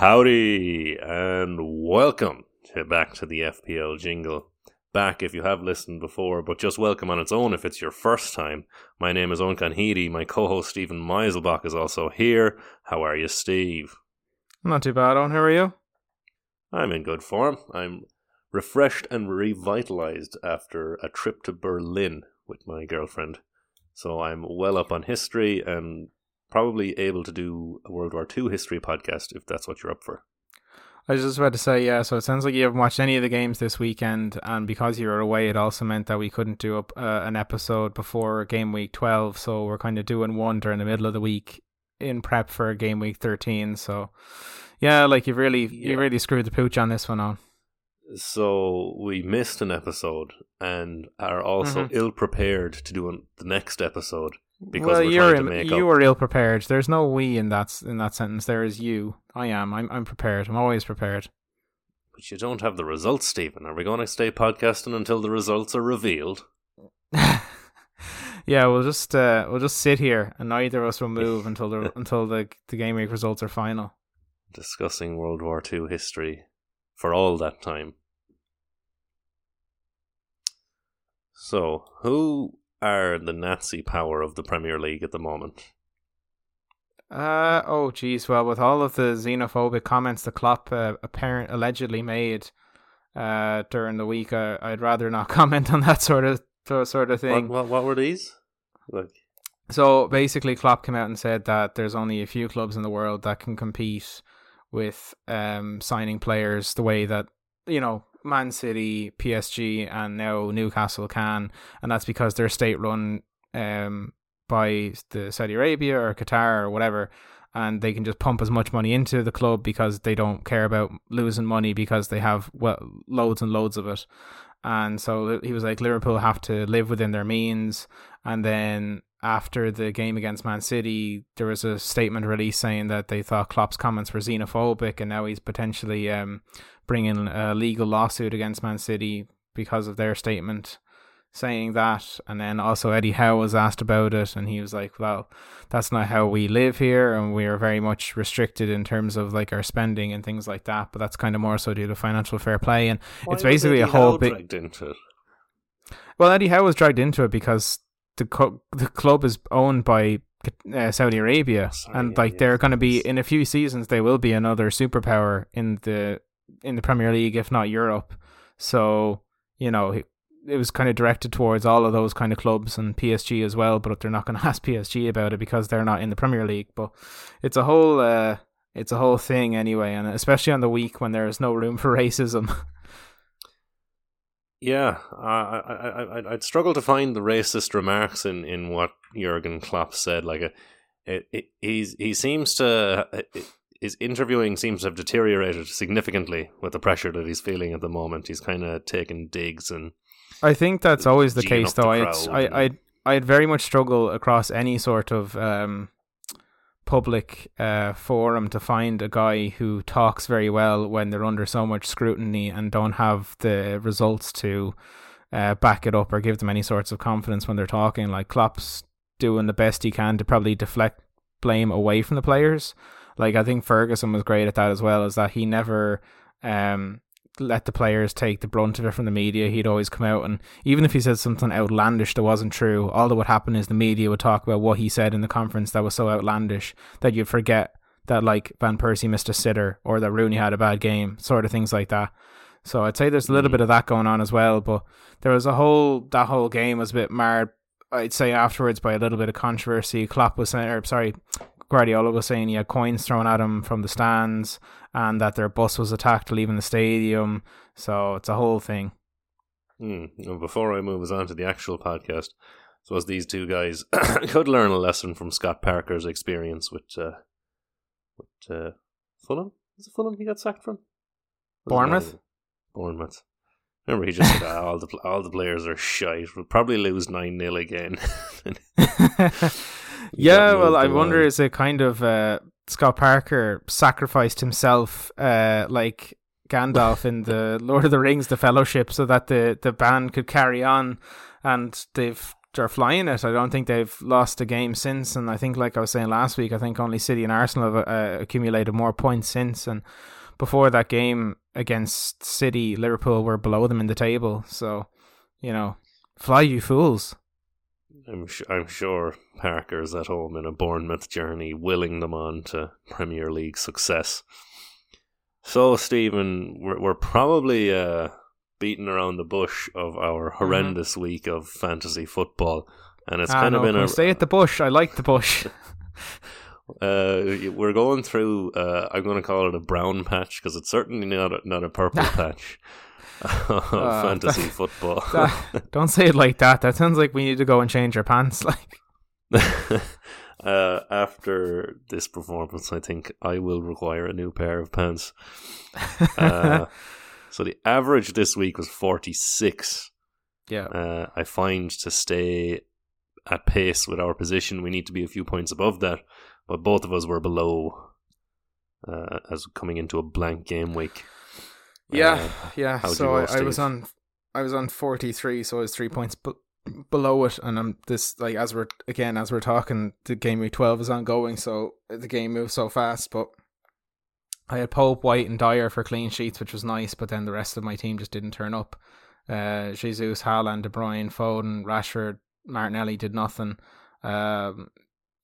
Howdy, and welcome to back to the FPL jingle. Back if you have listened before, but just welcome on its own if it's your first time. My name is Owen Conheedy. My co-host Stephen Meiselbach is also here. How are you, Steve? Not too bad, Owen. How are you? I'm in good form. I'm refreshed and revitalized after a trip to Berlin with my girlfriend. So I'm well up on history and probably able to do a World War II history podcast if that's what you're up for. I was just about to say, yeah, so it sounds like you haven't watched any of the games this weekend, and because you were away, it also meant that we couldn't do uh, an episode before game week 12, so we're kind of doing one during the middle of the week in prep for game week 13, so yeah, like you've really, yeah. you really screwed the pooch on this one on. So we missed an episode and are also mm-hmm. ill prepared to do the next episode because well, you're you are ill prepared. There's no we in that in that sentence. There is you. I am. I'm I'm prepared. I'm always prepared. But you don't have the results, Stephen. Are we going to stay podcasting until the results are revealed? yeah, we'll just uh, we'll just sit here and neither of us will move until the until the the game week results are final. Discussing World War II history for all that time. So, who are the Nazi power of the Premier League at the moment? Uh oh, geez. Well, with all of the xenophobic comments the Klopp uh, apparent allegedly made uh, during the week, uh, I'd rather not comment on that sort of sort of thing. What, what, what were these? Like, so basically, Klopp came out and said that there's only a few clubs in the world that can compete with um, signing players the way that you know Man City, PSG, and now Newcastle can, and that's because they're state run um, by the Saudi Arabia or Qatar or whatever, and they can just pump as much money into the club because they don't care about losing money because they have well loads and loads of it. And so he was like, Liverpool have to live within their means, and then after the game against Man City, there was a statement released saying that they thought Klopp's comments were xenophobic, and now he's potentially um, bringing a legal lawsuit against Man City because of their statement saying that. And then also Eddie Howe was asked about it, and he was like, "Well, that's not how we live here, and we are very much restricted in terms of like our spending and things like that." But that's kind of more so due to financial fair play, and Why it's basically a whole bit. big. Well, Eddie Howe was dragged into it because the co- the club is owned by uh, Saudi Arabia, Sorry, and like yeah, they're going to be in a few seasons, they will be another superpower in the in the Premier League, if not Europe. So you know, it, was kind of directed towards all of those kind of clubs and PSG as well. But they're not going to ask PSG about it because they're not in the Premier League. But it's a whole uh, it's a whole thing anyway, and especially on the week when there is no room for racism. Yeah, I, I, I, I'd struggle to find the racist remarks in, in what Jurgen Klopp said. Like, a, it, it, he's he seems to it, his interviewing seems to have deteriorated significantly with the pressure that he's feeling at the moment. He's kind of taking digs and. I think that's always the case, though. I I I'd, I'd very much struggle across any sort of um, public uh, forum to find a guy who talks very well when they're under so much scrutiny and don't have the results to uh, back it up or give them any sorts of confidence when they're talking. Like Klopp's doing the best he can to probably deflect blame away from the players. Like I think Ferguson was great at that as well, is that he never um let the players take the brunt of it from the media. He'd always come out and even if he said something outlandish that wasn't true, all that would happen is the media would talk about what he said in the conference that was so outlandish that you'd forget that like Van Persie missed a sitter or that Rooney had a bad game, sort of things like that. So I'd say there's a little mm. bit of that going on as well, but there was a whole that whole game was a bit marred. I'd say afterwards by a little bit of controversy. Klopp was saying, or sorry, Guardiola was saying he had coins thrown at him from the stands and that their bus was attacked leaving the stadium. So it's a whole thing. Mm. before I move us on to the actual podcast, so as these two guys could learn a lesson from Scott Parker's experience with uh, with uh, Fulham. Is it Fulham he got sacked from? Bournemouth. Bournemouth. Remember, he just said, ah, "All the all the players are shite. We'll probably lose nine 0 again." yeah, well, I wonder is it kind of uh, Scott Parker sacrificed himself, uh, like Gandalf in the Lord of the Rings, the Fellowship, so that the the band could carry on, and they've they're flying it. I don't think they've lost a game since, and I think, like I was saying last week, I think only City and Arsenal have uh, accumulated more points since. And before that game against City, Liverpool were below them in the table. So, you know, fly you fools. I'm sh- I'm sure Parker's at home in a Bournemouth journey, willing them on to Premier League success. So, Stephen, we're, we're probably uh, beating around the bush of our mm-hmm. horrendous mm-hmm. week of fantasy football, and it's ah, kind no, of been a stay at the bush. I like the bush. uh, we're going through. Uh, I'm going to call it a brown patch because it's certainly not a, not a purple patch. uh, fantasy football. That, don't say it like that. That sounds like we need to go and change our pants. Like, uh, after this performance, I think I will require a new pair of pants. Uh, so the average this week was forty six. Yeah. Uh, I find to stay at pace with our position, we need to be a few points above that, but both of us were below uh, as coming into a blank game week. Yeah, uh, yeah. So I, I, was on, I was on forty three, so I was three points b- below it, and I'm this like as we're again as we're talking, the game week twelve is ongoing, so the game moves so fast. But I had Pope, White, and Dier for clean sheets, which was nice, but then the rest of my team just didn't turn up. Uh, Jesus, Haaland, De Bruyne, Foden, Rashford, Martinelli did nothing. Um,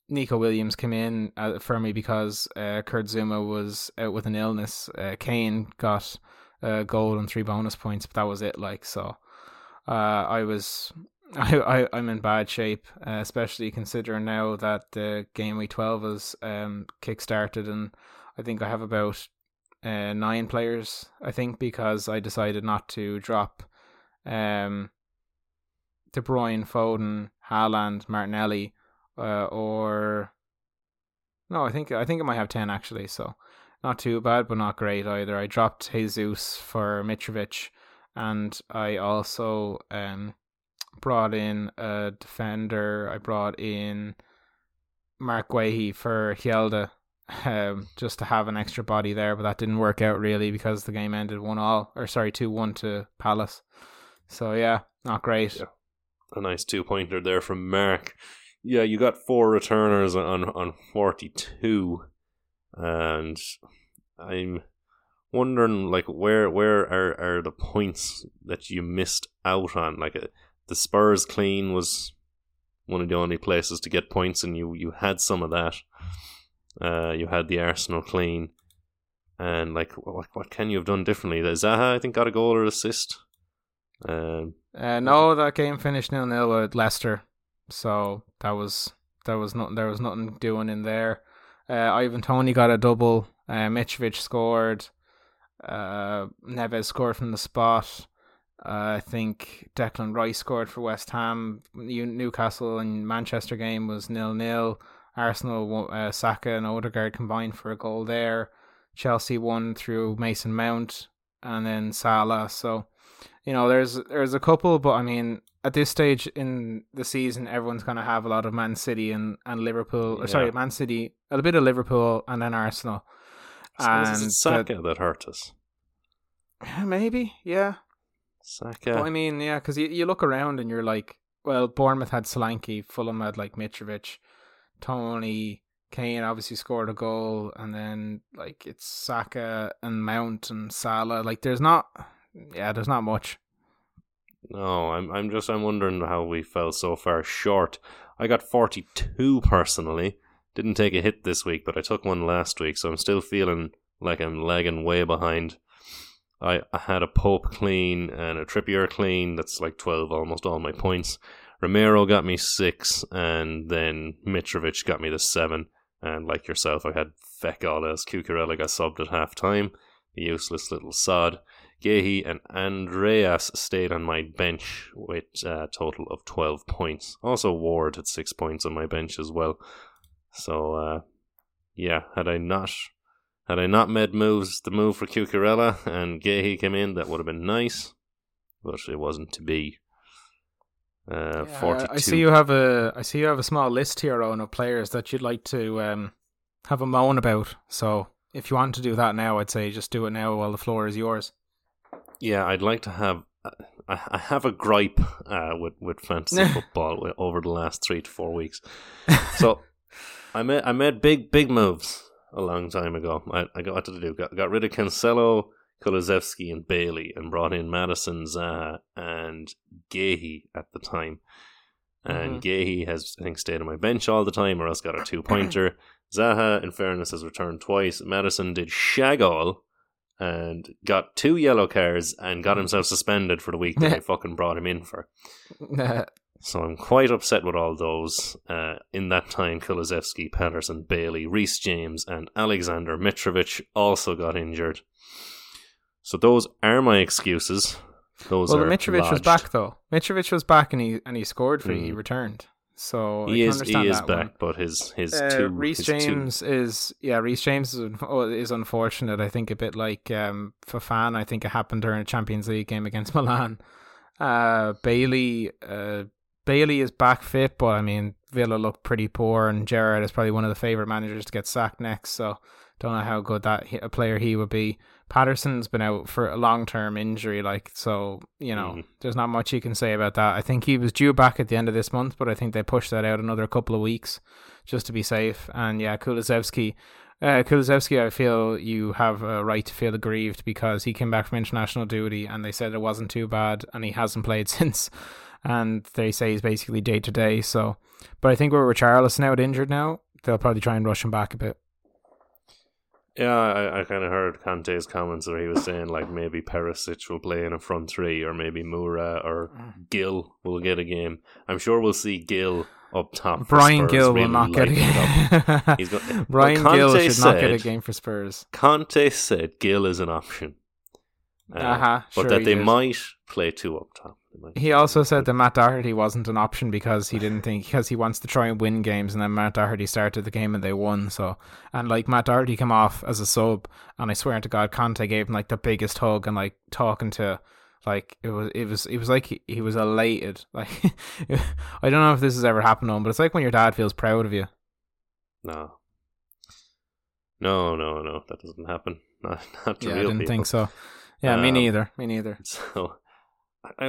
Neco Williams came in uh, for me because uh, Kurt Zouma was out with an illness. Uh, Kane got uh, goal and three bonus points, but that was it. Like so, uh, I was I, I I'm in bad shape, uh, especially considering now that the game week twelve is um kick started, and I think I have about uh, nine players. I think because I decided not to drop um De Bruyne, Foden, Haaland, Martinelli, uh, or no, I think I think I might have ten actually. So not too bad, but not great either. I dropped Jesus for Mitrovic, and I also um, brought in a defender. I brought in Mark Guéhi for Hjelde, um, just to have an extra body there, but that didn't work out really because the game ended one all, or sorry, two one to Palace. So yeah, not great. Yeah. A nice two pointer there from Mark. Yeah, you got four returners on on forty two and I'm wondering like where where are are the points that you missed out on? Like uh, the Spurs clean was one of the only places to get points, and you you had some of that. Uh, you had the Arsenal clean, and like what what can you have done differently? Zaha I think got a goal or assist. Um, uh, no, that game finished nil nil with Leicester, so that was that was nothing. There was nothing doing in there. Uh, Ivan Toney got a double. Uh, Mitrovic scored. Uh, Neves scored from the spot. Uh, I think Declan Rice scored for West Ham. Newcastle and Manchester game was nil nil. Arsenal, uh, Saka and Odegaard combined for a goal there. Chelsea won through Mason Mount and then Salah. So, you know, there's there's a couple, but I mean, at this stage in the season, everyone's going to have a lot of Man City and, and Liverpool. Yeah. Sorry, Man City, a bit of Liverpool, and then Arsenal. So and it Saka that hurt us. Maybe, yeah. Saka. But I mean, yeah, because you, you look around and you're like, well, Bournemouth had Solanke, Fulham had like Mitrovic, Toney, Kane obviously scored a goal, and then like it's Saka and Mount and Salah. Like there's not, yeah, there's not much. No, I'm I'm just I'm wondering how we fell so far short. I got 42 personally. Didn't take a hit this week, but I took one last week, so I'm still feeling like I'm lagging way behind. I, I had a Pope clean and a Trippier clean. That's like 12, almost all my points. Romero got me 6, and then Mitrovic got me the 7. And like yourself, I had feck all else. Cucurella got subbed at half time. Useless little sod. Guéhi and Andreas stayed on my bench with a total of 12 points. Also, Ward had 6 points on my bench as well. So, uh, yeah, had I not had I not made moves, the move for Cucurella and Guéhi came in, that would have been nice, but it wasn't to be. Uh, yeah, 42. I see you have a I see you have a small list here on of players that you'd like to um, have a moan about. So if you want to do that now, I'd say just do it now while the floor is yours yeah, I'd like to have I, I have a gripe uh, with with fantasy football over the last three to four weeks. So I made I made big big moves a long time ago. I, I got what to do. Got got rid of Cancelo, Kulusevski, and Bailey, and brought in Maddison, Zaha, and Guéhi at the time. And mm-hmm. Guéhi has I think stayed on my bench all the time, or else got a two pointer. Zaha, in fairness, has returned twice. Maddison did shag all and got two yellow cards and got himself suspended for the week that I fucking brought him in for. so I'm quite upset with all those. Uh, in that time, Kulusevski, Patterson, Bailey, Reece James, and Aleksandar Mitrovic also got injured. So those are my excuses. Those well, Mitrovic lodged. was back though. Mitrovic was back and he and he scored for mm. you. He returned. So he is he is back, one. but his his uh, two Reece James two. is yeah Reece James is, oh, is unfortunate. I think a bit like um, Fofana. I think it happened during a Champions League game against Milan. Uh, Bailey uh, Bailey is back fit, but I mean Villa look pretty poor, and Gerrard is probably one of the favorite managers to get sacked next. So don't know how good that a player he would be. Patterson's been out for a long term injury, like so. You know, mm. there's not much you can say about that. I think he was due back at the end of this month, but I think they pushed that out another couple of weeks just to be safe. And yeah, Kulusevski. Uh, Kulusevski, I feel you have a right to feel aggrieved because he came back from international duty and they said it wasn't too bad and he hasn't played since. And they say he's basically day to day. So, but I think we're Richarlison out injured now. They'll probably try and rush him back a bit. Yeah, I, I kind of heard Conte's comments where he was saying like maybe Perisic will play in a front three, or maybe Moura or mm. Gil will get a game. I'm sure we'll see Gil up top. Bryan Gil will not get a game. He's got, Bryan Gil should said, not get a game for Spurs. Conte said Gil is an option, uh, uh-huh, but sure that they did. might play two up top. He also said that Matt Doherty wasn't an option because he didn't think because he wants to try and win games, and then Matt Doherty started the game and they won. So and like Matt Doherty came off as a sub, and I swear to God, Conte gave him like the biggest hug and like talking to like it was it was it was like he, he was elated. Like I don't know if this has ever happened to him, but it's like when your dad feels proud of you. No. No, no, no, that doesn't happen. Not, not to yeah, real I didn't people. think so. Yeah, um, me neither. Me neither. So I,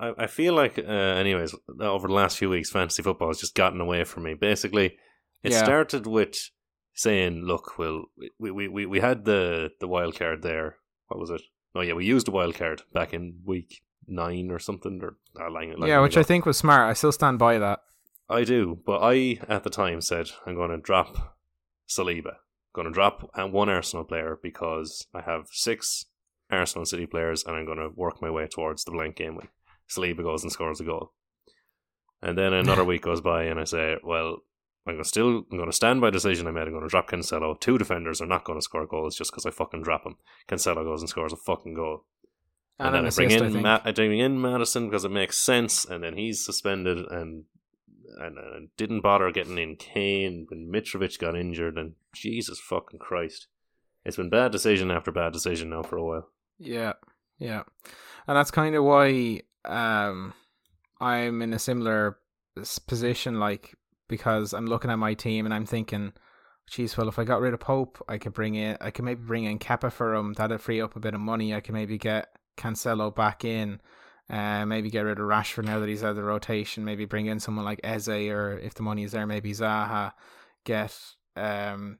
I, I feel like, uh, anyways, over the last few weeks, fantasy football has just gotten away from me. Basically, it yeah. started with saying, "Look, well, we, we, we, we had the the wild card there. What was it? Oh yeah, we used the wild card back in week nine or something. Or uh, yeah, which I think was smart. I still stand by that. I do, but I at the time said I'm going to drop Saliba. Going to drop one Arsenal player because I have six Arsenal City players, and I'm going to work my way towards the blank game week. Saliba goes and scores a goal, and then another week goes by, and I say, well, I'm gonna still I'm going to stand by the decision I made. I'm going to drop Cancelo. Two defenders are not going to score goals just because I fucking drop him. Cancelo goes and scores a fucking goal. And, and then I bring in I, Ma- I bring in Maddison because it makes sense, and then he's suspended, and and, and didn't bother getting in Kane, when Mitrovic got injured, and Jesus fucking Christ, it's been bad decision after bad decision now for a while. Yeah, yeah, and that's kind of why um, I'm in a similar position, like because I'm looking at my team and I'm thinking, geez, well, if I got rid of Pope, I could bring in, I could maybe bring in Kepa for him. That'd free up a bit of money. I could maybe get Cancelo back in. Uh, maybe get rid of Rashford now that he's out of the rotation. Maybe bring in someone like Eze, or if the money is there, maybe Zaha. Get um,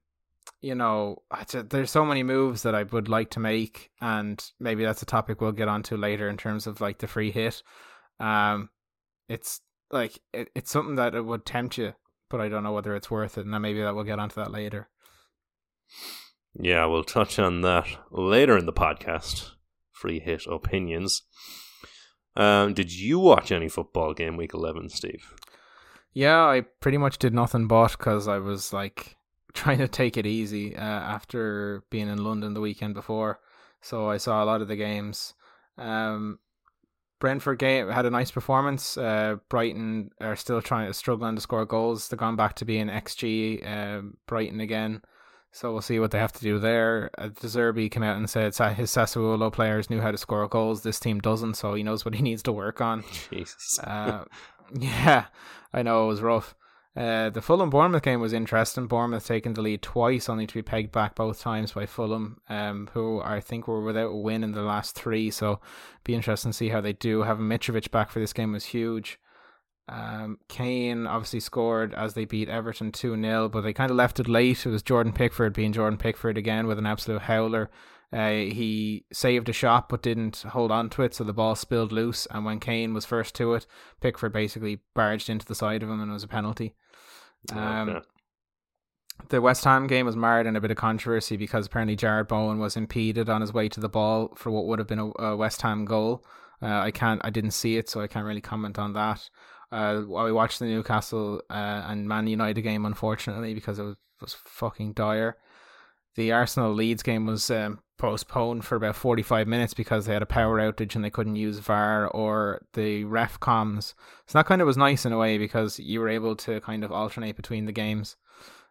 you know, there's so many moves that I would like to make, and maybe that's a topic we'll get onto later in terms of like the free hit. Um, it's like it, it's something that it would tempt you, but I don't know whether it's worth it, and maybe that we'll get onto that later. Yeah, we'll touch on that later in the podcast. Free hit opinions. Um, did you watch any football game week eleven, Steve? Yeah, I pretty much did nothing but because I was like trying to take it easy uh, after being in London the weekend before. So I saw a lot of the games. Um, Brentford game had a nice performance. Uh, Brighton are still trying to struggling to score goals. They've gone back to being XG uh, Brighton again. So we'll see what they have to do there. Uh, De Zerbi came out and said his Sassuolo players knew how to score goals. This team doesn't, so he knows what he needs to work on. Jesus. Uh, yeah, I know it was rough. Uh, the Fulham Bournemouth game was interesting. Bournemouth taking the lead twice, only to be pegged back both times by Fulham, um, who I think were without a win in the last three. So, be interesting to see how they do. Having Mitrovic back for this game was huge. Um, Kane obviously scored as they beat Everton 2 0, but they kind of left it late. It was Jordan Pickford being Jordan Pickford again with an absolute howler. Uh, he saved a shot but didn't hold on to it, so the ball spilled loose. And when Kane was first to it, Pickford basically barged into the side of him and it was a penalty. Um, okay. The West Ham game was marred in a bit of controversy because apparently Jarrod Bowen was impeded on his way to the ball for what would have been a, a West Ham goal. Uh, I can't, I didn't see it, so I can't really comment on that. Uh, while I watched the Newcastle uh, and Man United game, unfortunately, because it was, was fucking dire. The Arsenal Leeds game was um, postponed for about 45 minutes because they had a power outage and they couldn't use VAR or the ref comms. So that kind of was nice in a way because you were able to kind of alternate between the games.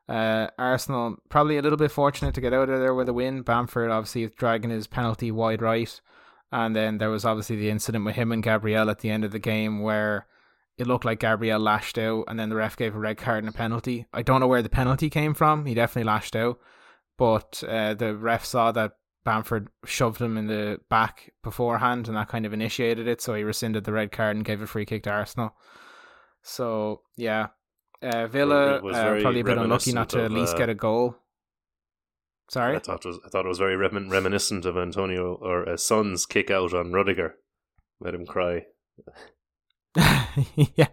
Uh, Arsenal probably a little bit fortunate to get out of there with a win. Bamford obviously dragging his penalty wide right. And then there was obviously the incident with him and Gabriel at the end of the game where it looked like Gabriel lashed out and then the ref gave a red card and a penalty. I don't know where the penalty came from. He definitely lashed out. But uh, the ref saw that Bamford shoved him in the back beforehand and that kind of initiated it. So he rescinded the red card and gave a free kick to Arsenal. So, yeah. Uh, Villa uh, probably a bit unlucky not to at least uh, get a goal. Sorry? I thought it was, I thought it was very remin- reminiscent of Antonio or uh, Son's kick out on Rudiger. Made him cry. yeah,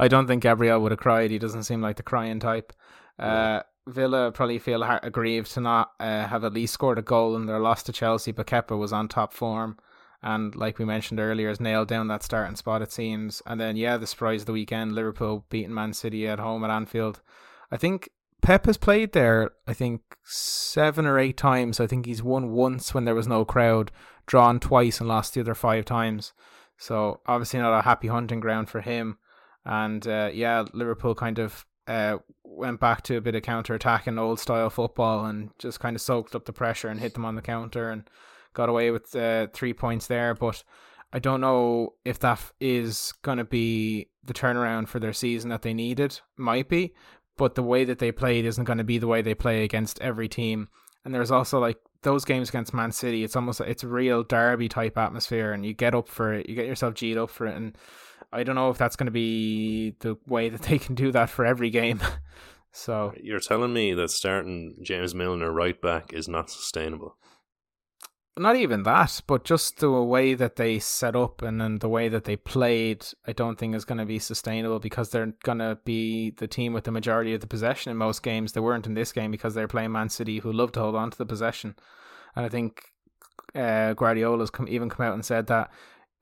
I don't think Gabriel would have cried. He doesn't seem like the crying type. Uh, Villa probably feel aggrieved to not uh, have at least scored a goal in their loss to Chelsea, but Kepa was on top form. And like we mentioned earlier, has nailed down that starting spot, it seems. And then, yeah, the surprise of the weekend Liverpool beating Man City at home at Anfield. I think Pep has played there, I think, seven or eight times. I think he's won once when there was no crowd, drawn twice, and lost the other five times. So obviously not a happy hunting ground for him. And uh, yeah, Liverpool kind of uh, went back to a bit of counter attack and old style football and just kind of soaked up the pressure and hit them on the counter and got away with uh, three points there. But I don't know if that is going to be the turnaround for their season that they needed. Might be, but the way that they played isn't going to be the way they play against every team. And there's also like those games against Man City, it's almost it's a real derby type atmosphere, and you get up for it, you get yourself G'd up for it, and I don't know if that's going to be the way that they can do that for every game. so you're telling me that starting James Milner right back is not sustainable. Not even that, but just the way that they set up and then the way that they played, I don't think is going to be sustainable because they're going to be the team with the majority of the possession in most games. They weren't in this game because they're playing Man City, who love to hold on to the possession. And I think uh, Guardiola's come, even come out and said that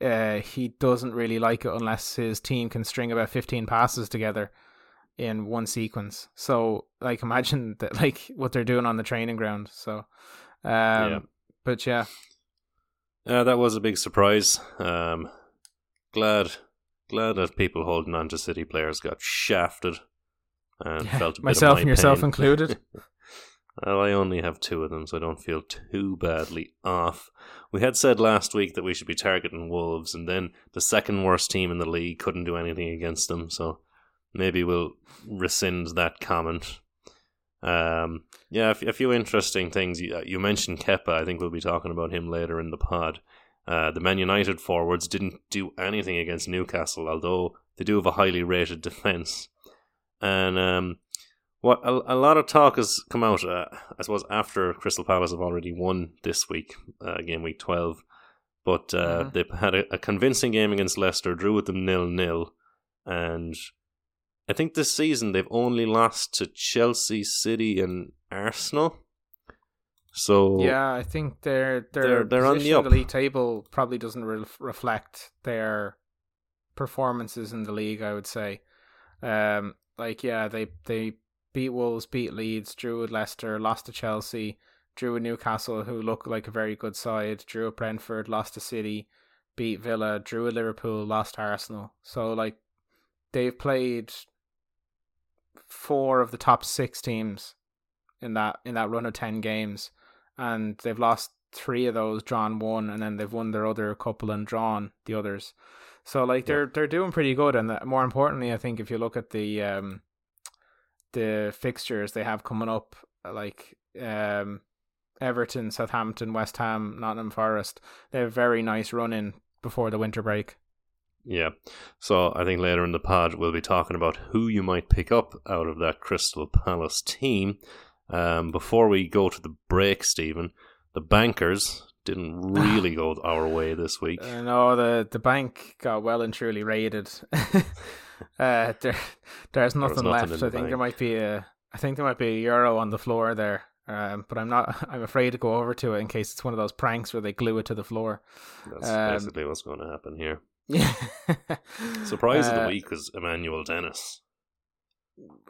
uh, he doesn't really like it unless his team can string about 15 passes together in one sequence. So, like, imagine that, like, what they're doing on the training ground. So, um, yeah. but yeah. Uh, that was a big surprise. Um, glad, glad that people holding on to City players got shafted and yeah, felt myself and yourself pain. included. Well, I only have two of them, so I don't feel too badly off. We had said last week that we should be targeting Wolves, and then the second worst team in the league couldn't do anything against them, so maybe we'll rescind that comment. Um, yeah, a, few interesting things. You, you, mentioned Kepa. I think we'll be talking about him later in the pod. Uh, the Man United forwards didn't do anything against Newcastle, although they do have a highly rated defence. And um, what a, a lot of talk has come out, uh, I suppose, after Crystal Palace have already won this week, uh, game week 12. But uh, mm-hmm. they've had a, a, convincing game against Leicester, drew with them nil nil. And I think this season they've only lost to Chelsea, City, and Arsenal. So yeah, I think their their they're, they're on the, up. the league table probably doesn't re- reflect their performances in the league. I would say, um, like yeah, they they beat Wolves, beat Leeds, drew with Leicester, lost to Chelsea, drew with Newcastle, who look like a very good side, drew with Brentford, lost to City, beat Villa, drew with Liverpool, lost to Arsenal. So like they've played four of the top six teams in that in that run of ten games, and they've lost three of those, drawn one, and then they've won their other couple and drawn the others. So like they're yeah. they're doing pretty good, and more importantly, I think if you look at the um, the fixtures they have coming up, like um, Everton, Southampton, West Ham, Nottingham Forest. They have a very nice run in before the winter break. Yeah. So I think later in the pod we'll be talking about who you might pick up out of that Crystal Palace team. Um, before we go to the break, Stephen, the bankers didn't really go our way this week. Uh, no, the the bank got well and truly raided. uh, there, there's nothing, nothing left. I think there might be a, I think there might be a euro on the floor there. Um, but I'm not. I'm afraid to go over to it in case it's one of those pranks where they glue it to the floor. That's Um, basically what's going to happen here. Yeah. Surprise of the Uh, week was Emmanuel Dennis.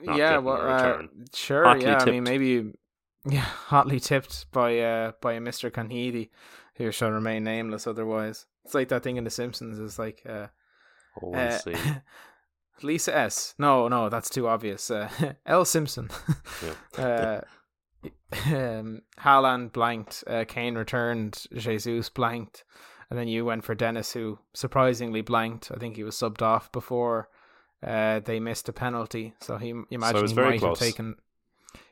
yeah, well, a uh, sure. Hotly yeah, I mean, maybe, yeah, hotly tipped by uh by Mr. Conheedy, who shall remain nameless. Otherwise, it's like that thing in The Simpsons. Is like uh, Oh, we'll uh, see. Lisa S. No, no, that's too obvious. Uh, L. Simpson. uh, um, Haaland blanked. Uh, Kane returned. Jesus blanked. And then you went for Dennis, who surprisingly blanked. I think he was subbed off before uh, they missed a penalty. So he, you imagine was he might close. have taken.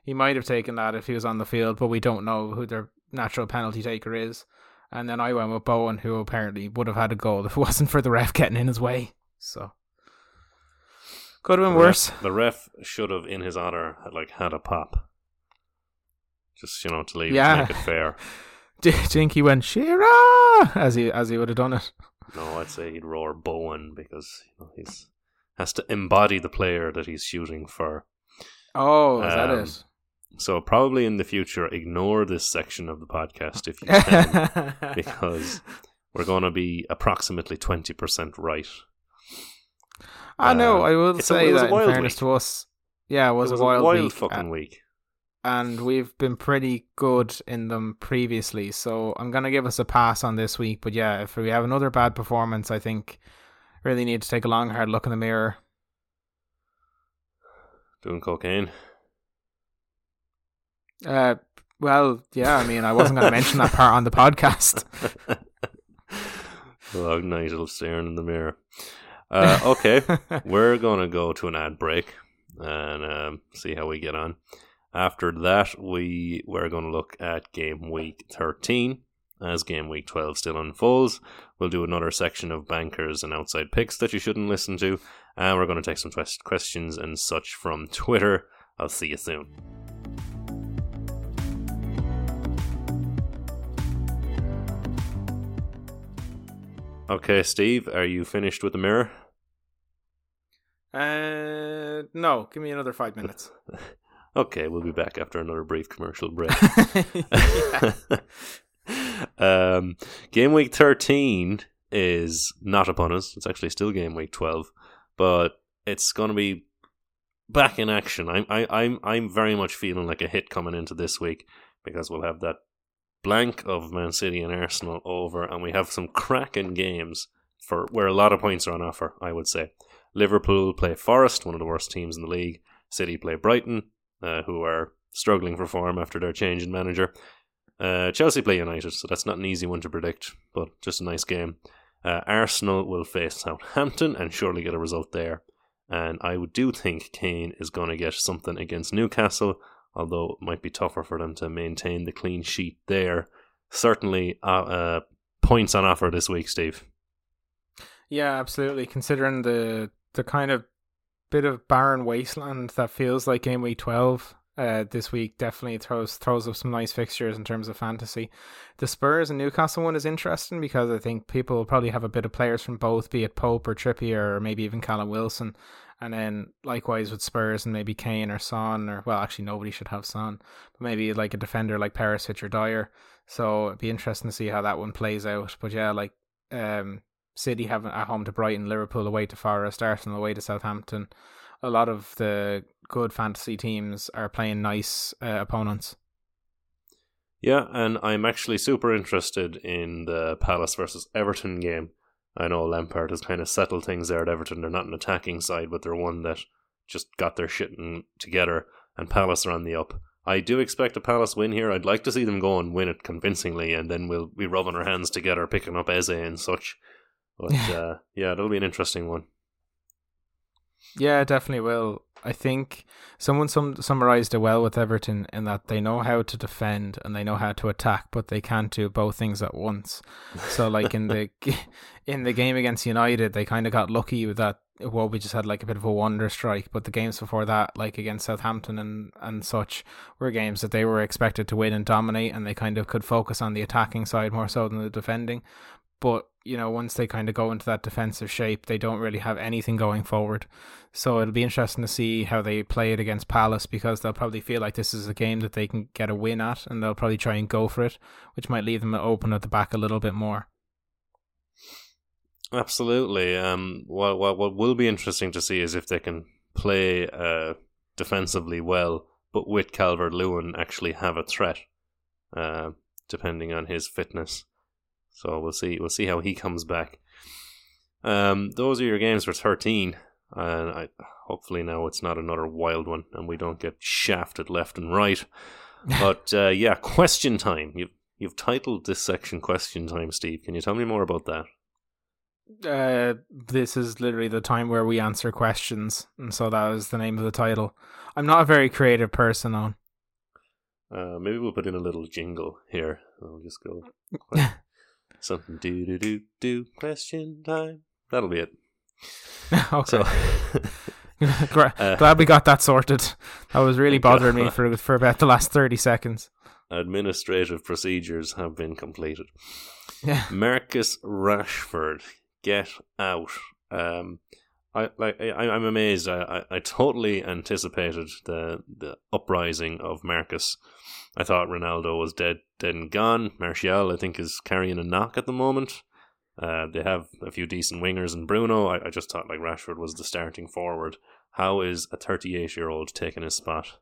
He might have taken that if he was on the field, but we don't know who their natural penalty taker is. And then I went with Bowen, who apparently would have had a goal if it wasn't for the ref getting in his way. So could have been The ref- worse. The ref should have, in his honor, had, like had a pop. Just you know to leave Yeah. to make it fair. Do you think he went Shearer as he as he would have done it? No, I'd say he'd roar Bowen because you know, he's has to embody the player that he's shooting for. Oh, is that Um, it? So probably in the future, ignore this section of the podcast if you can, because we're going to be approximately twenty percent right. I know. uh, I will a- say it was a that in fairness week. to us, yeah, it was, it was a wild, week, fucking uh, week. and we've been pretty good in them previously. So I'm gonna give us a pass on this week. But yeah, if we have another bad performance, I think really need to take a long hard look in the mirror. Doing cocaine. Uh, well, yeah. I mean, I wasn't gonna mention that part on the podcast. Long night of staring in the mirror. Uh, okay, we're gonna go to an ad break and um, see how we get on. After that, we we're going to look at game week thirteen as game week twelve still unfolds. We'll do another section of bankers and outside picks that you shouldn't listen to, and we're going to take some twist questions and such from Twitter. I'll see you soon. Okay, Steve, are you finished with the mirror? Uh, no, give me another five minutes. Okay, we'll be back after another brief commercial break. Um, game week 13 is not upon us. It's actually still game week 12, but it's going to be back in action. I'm I, I'm I'm very much feeling like a hit coming into this week because we'll have that blank of Man City and Arsenal over, and we have some cracking games for where a lot of points are on offer. I would say Liverpool play Forest, one of the worst teams in the league. City play Brighton, uh, who are struggling for form after their change in manager. Uh, Chelsea play United, so that's not an easy one to predict, but just a nice game. Uh, Arsenal will face Southampton and surely get a result there. And I do think Kane is going to get something against Newcastle, although it might be tougher for them to maintain the clean sheet there. Certainly, uh, uh, points on offer this week, Steve. Yeah, absolutely. Considering the the kind of bit of barren wasteland that feels like game week twelve uh, this week, definitely throws throws up some nice fixtures in terms of fantasy. The Spurs and Newcastle one is interesting because I think people will probably have a bit of players from both, be it Pope or Trippier or maybe even Callum Wilson. And then likewise with Spurs and maybe Kane or Son or well actually nobody should have Son, but maybe like a defender like Perisic or Dier. So it'd be interesting to see how that one plays out. But yeah, like um City having at home to Brighton, Liverpool away to Forest, Arsenal away to Southampton. A lot of the good fantasy teams are playing nice uh, opponents. Yeah, and I'm actually super interested in the Palace versus Everton game. I know Lampard has kind of settled things there at Everton. They're not an attacking side, but they're one that just got their shit together, and Palace are on the up. I do expect a Palace win here. I'd like to see them go and win it convincingly, and then we'll be rubbing our hands together, picking up Eze and such. But uh, yeah, that'll be an interesting one. Yeah, definitely will. I think someone sum- summarized it well with Everton in that they know how to defend and they know how to attack, but they can't do both things at once. So, like in the in the game against United, they kind of got lucky with that. Well, we just had like a bit of a wonder strike, but the games before that, like against Southampton and and such, were games that they were expected to win and dominate, and they kind of could focus on the attacking side more so than the defending. But you know, once they kind of go into that defensive shape, they don't really have anything going forward. So it'll be interesting to see how they play it against Palace because they'll probably feel like this is a game that they can get a win at and they'll probably try and go for it, which might leave them open at the back a little bit more. Absolutely. Um, what, what, what will be interesting to see is if they can play uh, defensively well, but with Calvert Lewin actually have a threat, uh, depending on his fitness. So we'll see. We'll see how he comes back. Um, those are your games for thirteen, and I hopefully now it's not another wild one, and we don't get shafted left and right. but uh, yeah, question time. You've you've titled this section "Question Time," Steve. Can you tell me more about that? Uh, this is literally the time where we answer questions, and so that was the name of the title. I'm not a very creative person, on. Uh, maybe we'll put in a little jingle here. I'll just go. Something do do do do question time. That'll be it. okay. So, uh, Glad we got that sorted. That was really bothering me for for about the last thirty seconds. Administrative procedures have been completed. Yeah. Marcus Rashford, get out. Um, I like I, I'm amazed. I, I, I totally anticipated the the uprising of Marcus I thought Ronaldo was dead, dead and gone. Martial, I think, is carrying a knock at the moment. Uh, they have a few decent wingers and Bruno. I, I just thought like Rashford was the starting forward. How is a 38 year old taking his spot?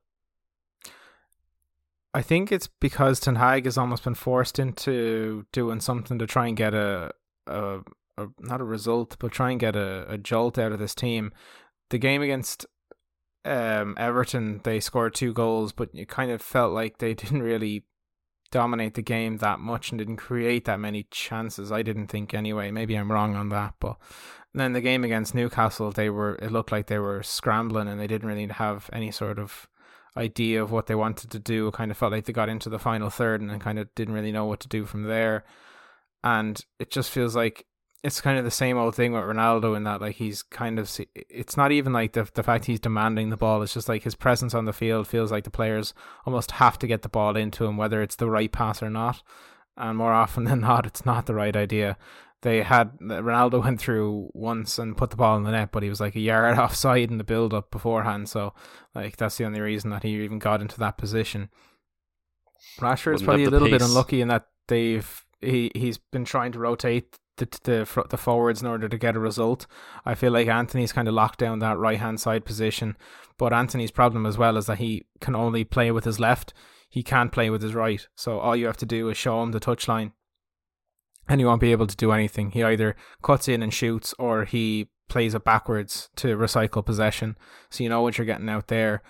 I think it's because Ten Hag has almost been forced into doing something to try and get a, a, a not a result, but try and get a, a jolt out of this team. The game against um, Everton, they scored two goals, but you kind of felt like they didn't really dominate the game that much and didn't create that many chances. I didn't think anyway. Maybe I'm wrong on that, but then the game against Newcastle, they were it looked like they were scrambling and they didn't really have any sort of idea of what they wanted to do. It kind of felt like they got into the final third and kind of didn't really know what to do from there. And it just feels like it's kind of the same old thing with Ronaldo in that like he's kind of it's not even like the the fact he's demanding the ball it's just like his presence on the field feels like the players almost have to get the ball into him whether it's the right pass or not and more often than not it's not the right idea they had Ronaldo went through once and put the ball in the net but he was like a yard offside in the build up beforehand so like that's the only reason that he even got into that position Rashford is probably a little pace. bit unlucky in that they've he he's been trying to rotate the, the the forwards in order to get a result. I feel like Antony's kind of locked down that right hand side position, but Antony's problem as well is that he can only play with his left. He can't play with his right. So all you have to do is show him the touchline, and he won't be able to do anything. He either cuts in and shoots, or he plays it backwards to recycle possession. So you know what you're getting out there.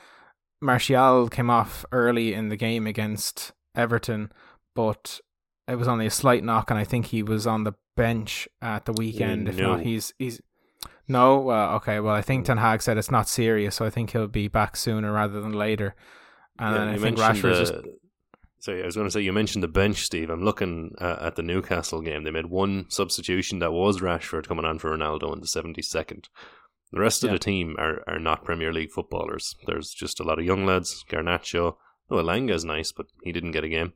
Martial came off early in the game against Everton, but it was only a slight knock, and I think he was on the bench at the weekend. If no. not, he's he's no. Uh, okay, well, I think Ten Hag said it's not serious, so I think he'll be back sooner rather than later. And yeah, I think Rashford just. Sorry, I was going to say you mentioned the bench, Steve. I'm looking uh, at the Newcastle game. They made one substitution that was Rashford coming on for Ronaldo in the 72nd. The rest of yeah. the team are, are not Premier League footballers. There's just a lot of young lads. Garnacho, oh, Elanga is nice, but he didn't get a game.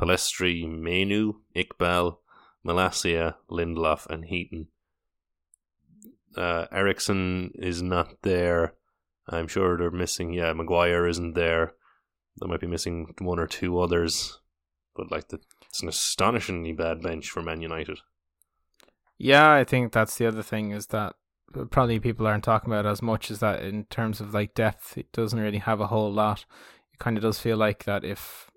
Pellistri, Mainoo, Iqbal, Malacia, Lindelof, and Heaton. Uh, Eriksen is not there. I'm sure they're missing. Yeah, Maguire isn't there. They might be missing one or two others, but like the, it's an astonishingly bad bench for Man United. Yeah, I think that's the other thing is that probably people aren't talking about as much as that in terms of like depth. It doesn't really have a whole lot. It kind of does feel like that if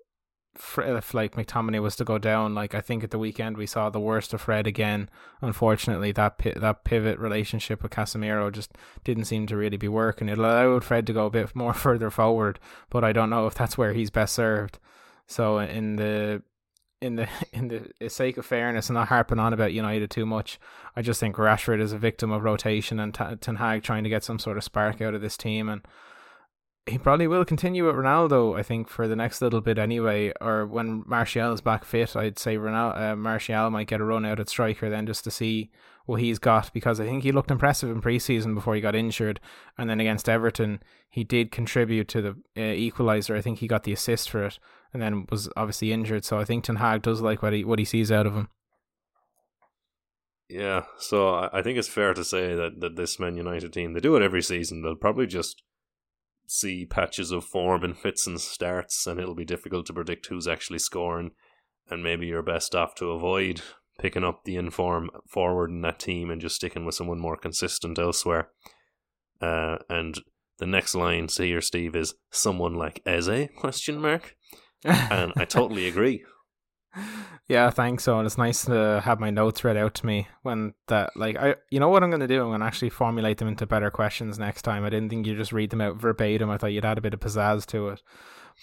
if like McTominay was to go down, like I think at the weekend we saw the worst of Fred again. Unfortunately, that that pivot relationship with Casemiro just didn't seem to really be working. It allowed Fred to go a bit more further forward, but I don't know if that's where he's best served. So in the in the in the sake of fairness and not harping on about United too much, I just think Rashford is a victim of rotation and Ten Hag trying to get some sort of spark out of this team and he probably will continue with Ronaldo. I think for the next little bit anyway, or when Martial is back fit, I'd say Ronaldo, uh, Martial might get a run out at striker then just to see what he's got because I think he looked impressive in preseason before he got injured, and then against Everton he did contribute to the uh, equaliser. I think he got the assist for it, and then was obviously injured. So I think Ten Hag does like what he what he sees out of him. Yeah, so I think it's fair to say that, that this Man United team they do it every season. They'll probably just see patches of form in fits and starts, and it'll be difficult to predict who's actually scoring. And maybe you're best off to avoid picking up the inform forward in that team and just sticking with someone more consistent elsewhere. Uh, and the next line, here, Steve, is someone like Eze? Question mark. and I totally agree. Yeah, thanks. So it's nice to have my notes read out to me when that like I you know what I'm gonna do? I'm gonna actually formulate them into better questions next time. I didn't think you just read them out verbatim. I thought you'd add a bit of pizzazz to it.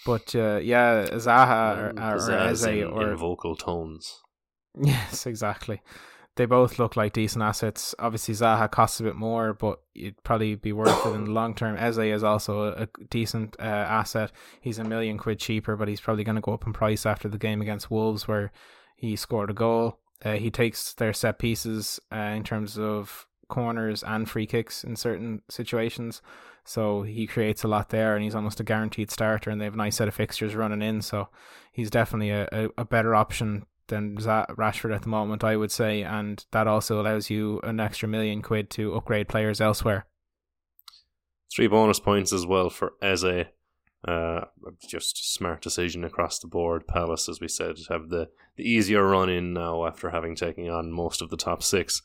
But uh, yeah, Zaha or, or, or Eze in, or in vocal tones. Yes, exactly. They both look like decent assets. Obviously, Zaha costs a bit more, but it'd probably be worth it in the long term. Eze is also a, a decent uh, asset. He's a million quid cheaper, but he's probably going to go up in price after the game against Wolves, where he scored a goal. Uh, he takes their set pieces uh, in terms of corners and free kicks in certain situations. So he creates a lot there, and he's almost a guaranteed starter. And they have a nice set of fixtures running in, so he's definitely a, a, a better option than Rashford at the moment, I would say, and that also allows you an extra million quid to upgrade players elsewhere. Three bonus points as well for Eze. Uh, just smart decision across the board. Palace, as we said, have the, the easier run in now after having taken on most of the top six.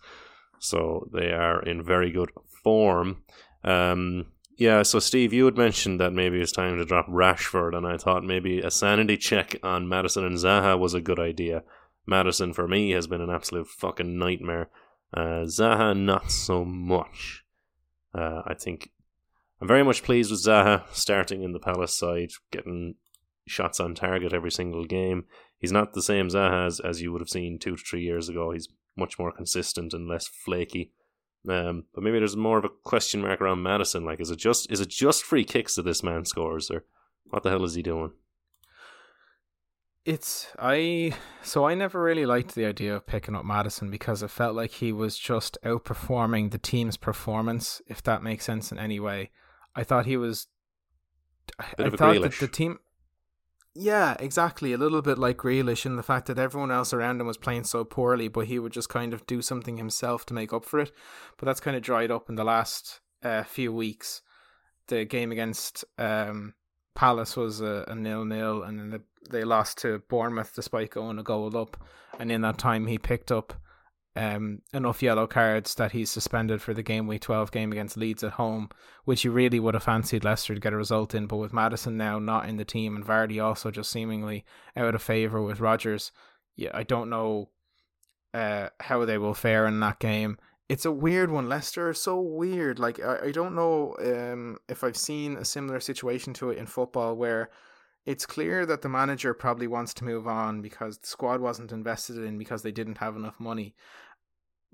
So they are in very good form. Um, yeah, so Steve, you had mentioned that maybe it's time to drop Rashford, and I thought maybe a sanity check on Maddison and Zaha was a good idea. Maddison, for me, has been an absolute fucking nightmare. Uh, Zaha, not so much. Uh, I think I'm very much pleased with Zaha starting in the Palace side, getting shots on target every single game. He's not the same Zaha as, as you would have seen two to three years ago. He's much more consistent and less flaky. Um, but maybe there's more of a question mark around Maddison. Like, is it just is it just free kicks that this man scores, or what the hell is he doing? It's I so I never really liked the idea of picking up Maddison because it felt like he was just outperforming the team's performance, if that makes sense in any way. I thought he was. I thought that the team. Yeah, exactly. A little bit like Grealish in the fact that everyone else around him was playing so poorly, but he would just kind of do something himself to make up for it. But that's kind of dried up in the last uh, few weeks. The game against um, Palace was a, a nil nil, and then the, they lost to Bournemouth despite going a goal up. And in that time, he picked up um, enough yellow cards that he's suspended for the game week 12 game against Leeds at home, which you really would have fancied Leicester to get a result in. But with Maddison now not in the team and Vardy also just seemingly out of favour with Rodgers, yeah, I don't know uh, how they will fare in that game. It's a weird one. Leicester are so weird. Like I, I don't know um, if I've seen a similar situation to it in football where it's clear that the manager probably wants to move on because the squad wasn't invested in because they didn't have enough money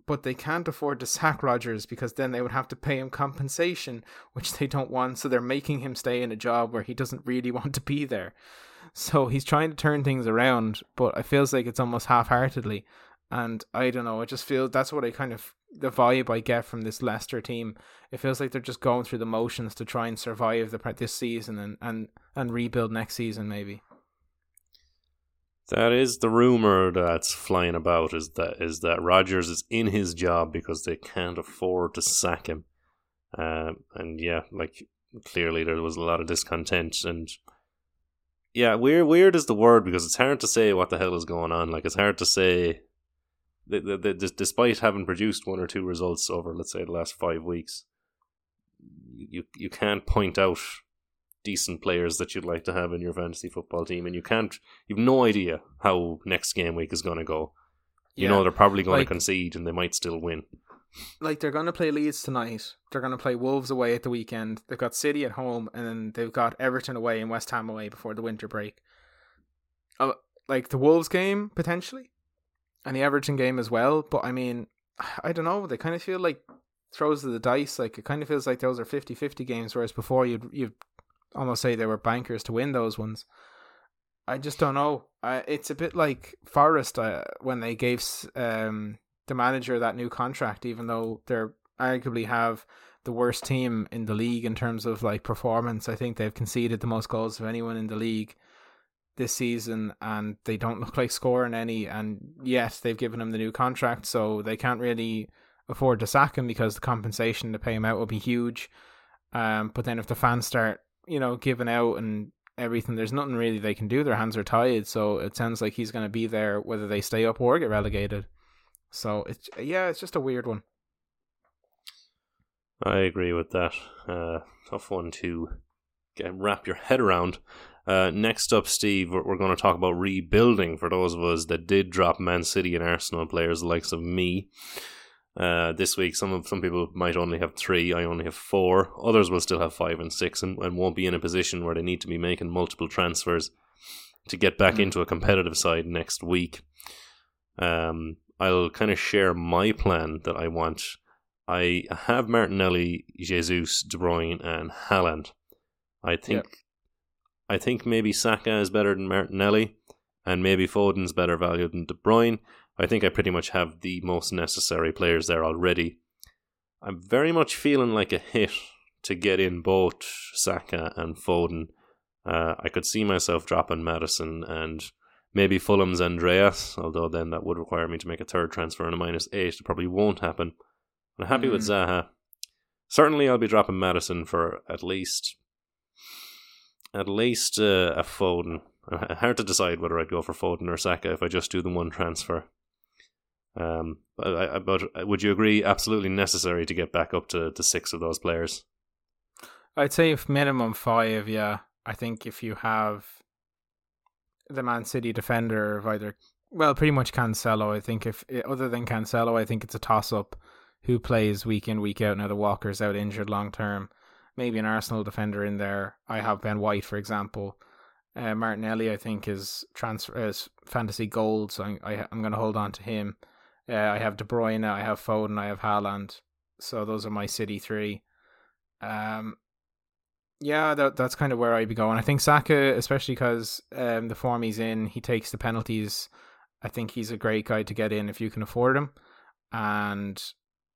but they can't afford to sack Rodgers because then they would have to pay him compensation, which they don't want. So they're making him stay in a job where he doesn't really want to be there. So he's trying to turn things around, but it feels like it's almost half heartedly. And I don't know, I just feel that's what I kind of the vibe I get from this Leicester team. It feels like they're just going through the motions to try and survive the this season and, and, and rebuild next season maybe. That is the rumor that's flying about is that is that Rodgers is in his job because they can't afford to sack him. Uh, and yeah, like clearly there was a lot of discontent and yeah, weird weird is the word because it's hard to say what the hell is going on. Like it's hard to say that, despite having produced one or two results over let's say the last 5 weeks you you can't point out decent players that you'd like to have in your fantasy football team, and you can't, you've no idea how next game week is going to go. You yeah. know they're probably going like, to concede, and they might still win. Like they're going to play Leeds tonight. They're going to play Wolves away at the weekend. They've got City at home, and then they've got Everton away and West Ham away before the winter break. Uh, like the Wolves game potentially, and the Everton game as well. But I mean, I don't know. They kind of feel like throws of the dice. Like it kind of feels like those are 50-50 games, whereas before you'd you almost say they were bankers to win those ones. I just don't know. It's a bit like Forest uh, when they gave um, the manager that new contract, even though they're arguably have the worst team in the league in terms of like performance. I think they've conceded the most goals of anyone in the league this season, and they don't look like scoring any. And yet they've given him the new contract, so they can't really afford to sack him because the compensation to pay him out will be huge. Um, but then if the fans start, you know, given out and everything, there's nothing really they can do. Their hands are tied, so it sounds like he's going to be there whether they stay up or get relegated. So it's yeah, it's just a weird one. I agree with that. Uh, tough one to get wrap your head around. Uh, next up, Steve, we're, we're going to talk about rebuilding for those of us that did drop Man City and Arsenal players, the likes of me. Uh, this week, some of some people might only have three. I only have four. Others will still have five and six, and, and won't be in a position where they need to be making multiple transfers to get back mm. into a competitive side next week. Um, I'll kind of share my plan that I want. I have Martinelli, Jesus, De Bruyne, and Haaland. I think, yep. I think maybe Saka is better than Martinelli, and maybe Foden's better value than De Bruyne. I think I pretty much have the most necessary players there already. I'm very much feeling like a hit to get in both Saka and Foden. Uh, I could see myself dropping Maddison and maybe Fulham's Andreas, although then that would require me to make a third transfer and a minus eight. It probably won't happen. I'm happy mm. with hmm. Zaha. Certainly, I'll be dropping Maddison for at least at least uh, a Foden. Hard to decide whether I'd go for Foden or Saka if I just do the one transfer. Um, but, but would you agree? Absolutely necessary to get back up to, to six of those players. I'd say if minimum five. Yeah, I think if you have the Man City defender of either, well, pretty much Cancelo. I think if other than Cancelo, I think it's a toss up who plays week in week out. Now the Walker's out injured long term. Maybe an Arsenal defender in there. I have Ben White, for example. Uh, Martinelli, I think, is transfer is fantasy gold, so I, I I'm going to hold on to him. Uh, I have De Bruyne, I have Foden, I have Haaland. So those are my City three. Um, yeah, that that's kind of where I'd be going. I think Saka, especially because um, the form he's in, he takes the penalties. I think he's a great guy to get in if you can afford him. And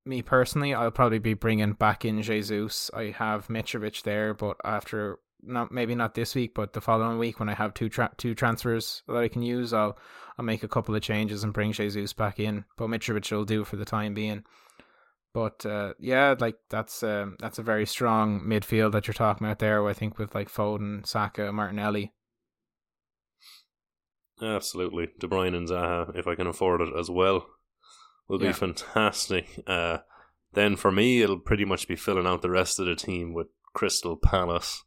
me personally, I'll probably be bringing back in Jesus. I have Mitrovic there, but after not maybe not this week, but the following week when I have two tra- two transfers that I can use, I'll I'll make a couple of changes and bring Jesus back in. But Mitrovic will do for the time being. But uh, yeah, like that's um, that's a very strong midfield that you're talking about there. I think with like Foden, Saka, Martinelli. Absolutely, De Bruyne and Zaha, if I can afford it as well, will yeah. be fantastic. Uh, then for me, it'll pretty much be filling out the rest of the team with Crystal Palace,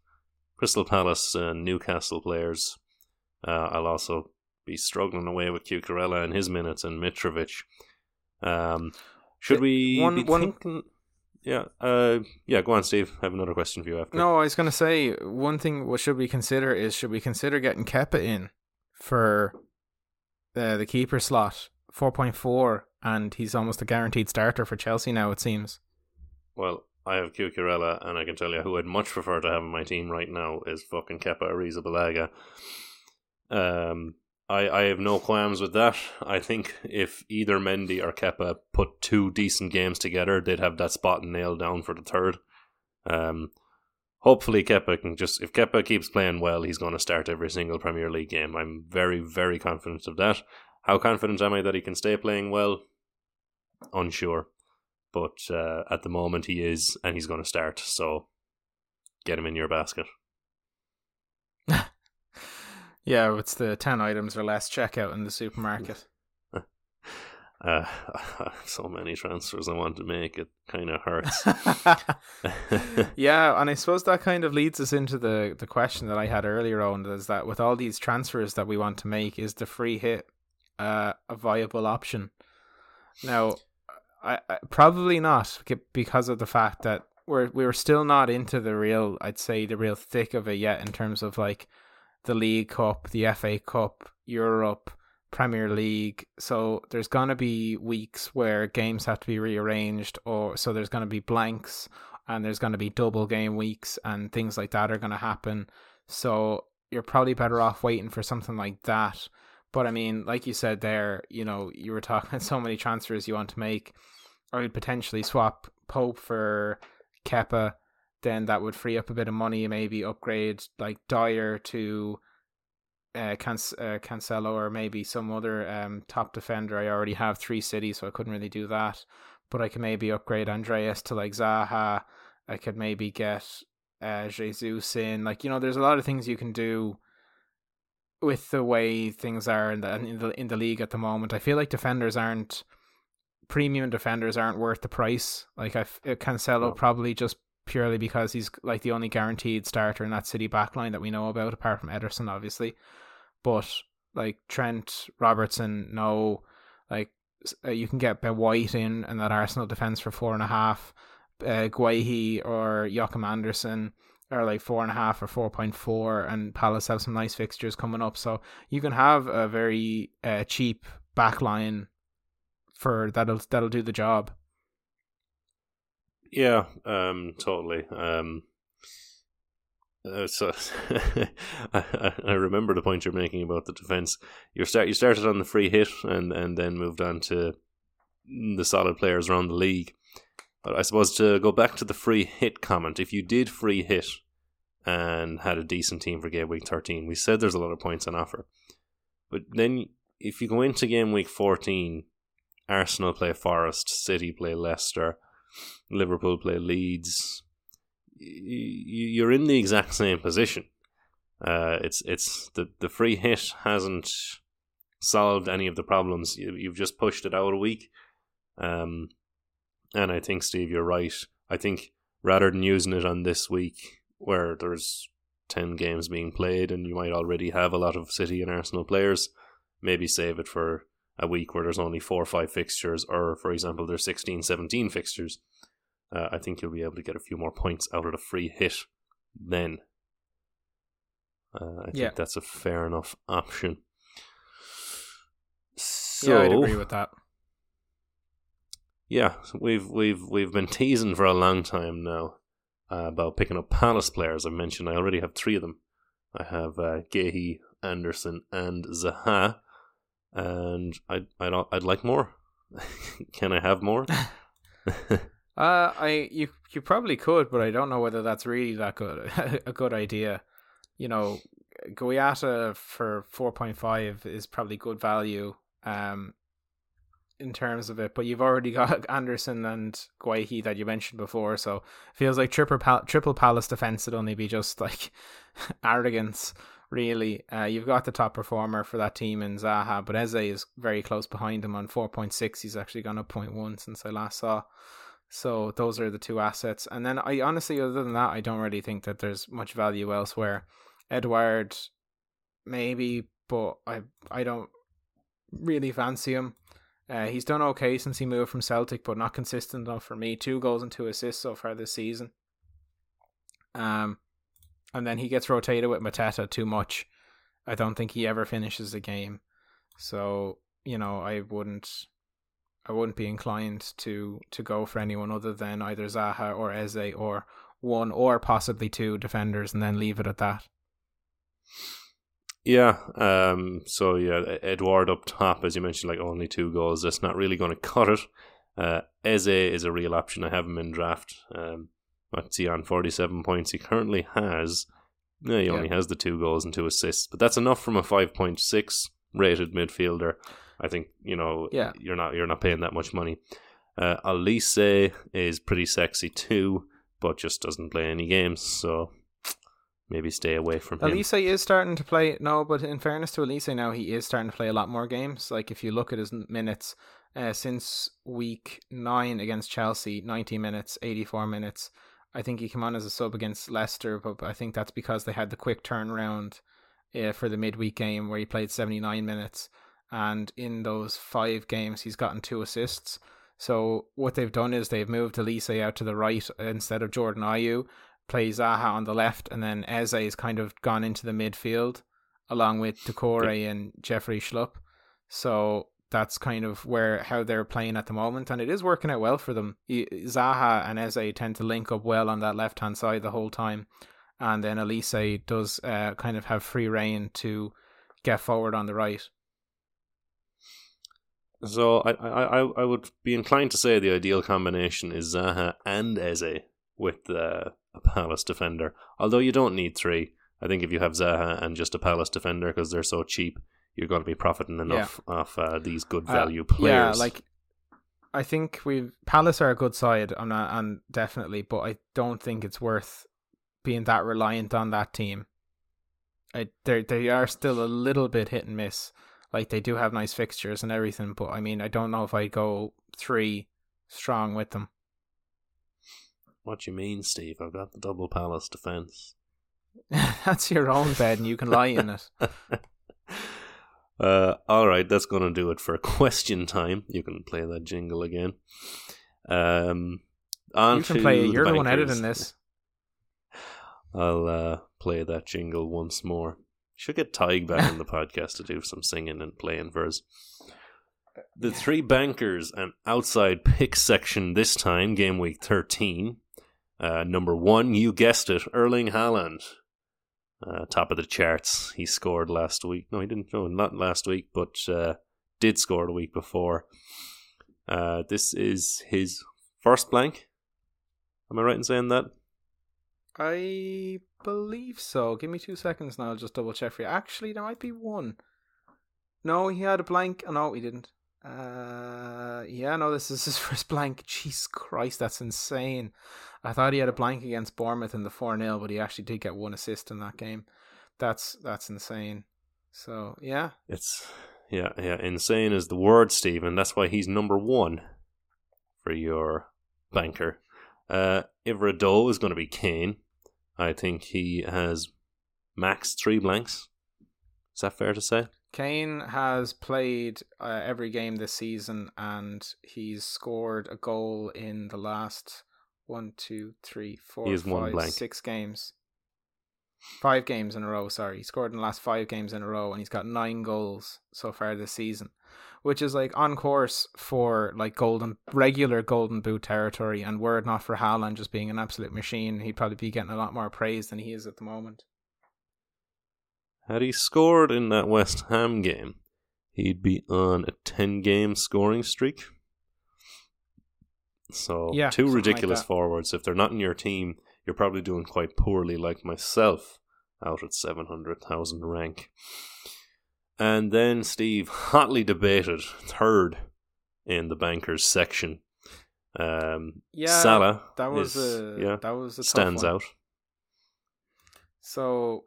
Crystal Palace and Newcastle players. Uh, I'll also be struggling away with Cucurella and his minutes and Mitrovic. Um, should we one, be one, thinking? Yeah, uh, yeah. Go on, Steve. I have another question for you after. No, I was going to say one thing. What should we consider is should we consider getting Kepa in for uh, the keeper slot, four point four, and he's almost a guaranteed starter for Chelsea now. It seems. Well, I have Cucurella, and I can tell you who I'd much prefer to have in my team right now is fucking Kepa Arrizabalaga. Um, I, I have no qualms with that. I think if either Mendy or Kepa put two decent games together, they'd have that spot nailed down for the third. Um, hopefully Kepa can just if Kepa keeps playing well, he's going to start every single Premier League game. I'm very very confident of that. How confident am I that he can stay playing well? Unsure, but uh, at the moment he is, and he's going to start. So get him in your basket. Yeah, it's the 10 items or less checkout in the supermarket. Uh, so many transfers I want to make, it kind of hurts. yeah, and I suppose that kind of leads us into the, the question that I had earlier on is that with all these transfers that we want to make, is the free hit uh, a viable option? Now, I, I, probably not because of the fact that we're we're still not into the real, I'd say, the real thick of it yet in terms of like the League Cup, the FA Cup, Europe, Premier League. So there's to be weeks where games have to be rearranged, or so there's to be blanks, and there's to be double game weeks and things like that are to happen. So you're probably better off waiting for something like that. But I mean, like you said there, you know, you were talking about so many transfers you want to make. I would potentially swap Pope for Kepa. Then that would free up a bit of money. Maybe upgrade like Dier to uh, Can- uh, Cancelo or maybe some other um, top defender. I already have three cities, so I couldn't really do that. But I could maybe upgrade Andreas to like Zaha. I could maybe get uh, Jesus in. Like you know, there's a lot of things you can do with the way things are in the in the in the league at the moment. I feel like defenders aren't premium defenders aren't worth the price. Like I uh, Cancelo oh. probably just purely because he's like the only guaranteed starter in that City backline that we know about, apart from Ederson, obviously. But like Trent, Robertson, no, like uh, you can get Ben White in and that Arsenal defense for four and a half. Uh, Guéhi or Joachim Andersen are like four and a half or four point four, and Palace have some nice fixtures coming up. So you can have a very uh, cheap backline for that'll that'll do the job. Yeah, um, totally. Um, uh, so I, I remember the point you're making about the defense. You start you started on the free hit and and then moved on to the solid players around the league. But I suppose to go back to the free hit comment, if you did free hit and had a decent team for game week 13, we said there's a lot of points on offer. But then if you go into game week 14, Arsenal play Forest, City play Leicester, Liverpool play Leeds, you're in the exact same position. Uh, it's it's the the free hit hasn't solved any of the problems. You, have just pushed it out a week, um, and I think Steve, you're right. I think rather than using it on this week where there's ten games being played and you might already have a lot of City and Arsenal players, maybe save it for a week where there's only four or five fixtures, or for example, there's 16, 17 fixtures uh, I think you'll be able to get a few more points out of the free hit then. Uh, I yeah. think that's a fair enough option. So, yeah, I'd agree with that. Yeah, we've we've we've been teasing for a long time now uh, about picking up Palace players. I mentioned I already have three of them. I have uh, Guéhi, Andersen, and Zaha, and I'd I'd I'd like more. Can I have more? Uh, I you you probably could, but I don't know whether that's really that good a good idea. You know, Guaita for four point five is probably good value. Um, in terms of it, but you've already got Andersen and Guéhi that you mentioned before, so feels like triple pal- triple Palace defense would only be just like arrogance. Really, uh, you've got the top performer for that team in Zaha, but Eze is very close behind him on four point six. He's actually gone up 0.1 since I last saw. So those are the two assets. And then I honestly, other than that, I don't really think that there's much value elsewhere. Edouard, maybe, but I I don't really fancy him. Uh, he's done okay since he moved from Celtic, but not consistent enough for me. Two goals and two assists so far this season. Um, and then he gets rotated with Mateta too much. I don't think he ever finishes a game. So you know, I wouldn't I wouldn't be inclined to to go for anyone other than either Zaha or Eze or one or possibly two defenders and then leave it at that. Yeah, um, so yeah, Edouard up top, as you mentioned, like only two goals. That's not really going to cut it. Uh, Eze is a real option. I have him in draft. Um, what's he on? Forty-seven points. He currently has. No, he only has the two goals and two assists, but that's enough from a five point six rated midfielder. I think you know yeah. you're not you're not paying that much money. Uh, Olise is pretty sexy too, but just doesn't play any games, so maybe stay away from him. Olise is starting to play. No, but in fairness to Olise now, he is starting to play a lot more games. Like if you look at his minutes uh, since week nine against Chelsea, ninety minutes, eighty four minutes. I think he came on as a sub against Leicester, but I think that's because they had the quick turnaround uh, for the midweek game where he played seventy nine minutes and in those five games he's gotten two assists. So what they've done is they've moved Olise out to the right instead of Jordan Ayew, plays Zaha on the left, and then Eze has kind of gone into the midfield along with Doucouré and Jeffrey Schlupp. So that's kind of where how they're playing at the moment, and it is working out well for them. Zaha and Eze tend to link up well on that left hand side the whole time, and then Olise does uh, kind of have free reign to get forward on the right. So I, I I would be inclined to say the ideal combination is Zaha and Eze with uh, a Palace defender. Although you don't need three. I think if you have Zaha and just a Palace defender because they're so cheap, you're going to be profiting enough yeah. off uh, these good uh, value uh, players. Yeah, like I think we Palace are a good side, and and definitely, but I don't think it's worth being that reliant on that team. I, they they are still a little bit hit and miss. Like they do have nice fixtures and everything, but I mean, I don't know if I go three strong with them. What do you mean, Steve? I've got the double palace defense. that's your own bed, and you can lie in it. uh, all right, that's going to do it for question time. You can play that jingle again. Um, on you can play it. You're the, the one editing this. I'll uh, play that jingle once more. Should get Tig back on the podcast to do some singing and playing verse. The three bankers and outside pick section this time, game week 13. Uh, number one, you guessed it, Erling Haaland. Uh, top of the charts. He scored last week. No, he didn't. No, not last week, but uh, did score the week before. Uh, this is his first blank. Am I right in saying that? I believe so. Give me two seconds now. I'll just double check for you. Actually, there might be one. No, he had a blank. Oh, no, he didn't. Uh, yeah, no, this is his first blank. Jeez Christ, that's insane. I thought he had a blank against Bournemouth in the 4 0, but he actually did get one assist in that game. That's that's insane. So, yeah. It's, yeah, yeah, insane is the word, Stephen. That's why he's number one for your banker. Uh, Ivradow is going to be Kane. I think he has max three blanks. Is that fair to say? Kane has played uh, every game this season and he's scored a goal in the last one, two, three, four, five, six games. Five games in a row, sorry. He scored in the last five games in a row and he's got nine goals so far this season. Which is like on course for like golden regular golden boot territory and were it not for Haaland just being an absolute machine, he'd probably be getting a lot more praise than he is at the moment. Had he scored in that West Ham game, he'd be on a 10 game scoring streak. So, yeah, two ridiculous like forwards. If they're not in your team, you're probably doing quite poorly, like myself, out at 700,000 rank. And then Steve hotly debated third in the bankers section. Um, yeah, Salah that was is, a, yeah that was a stands out. So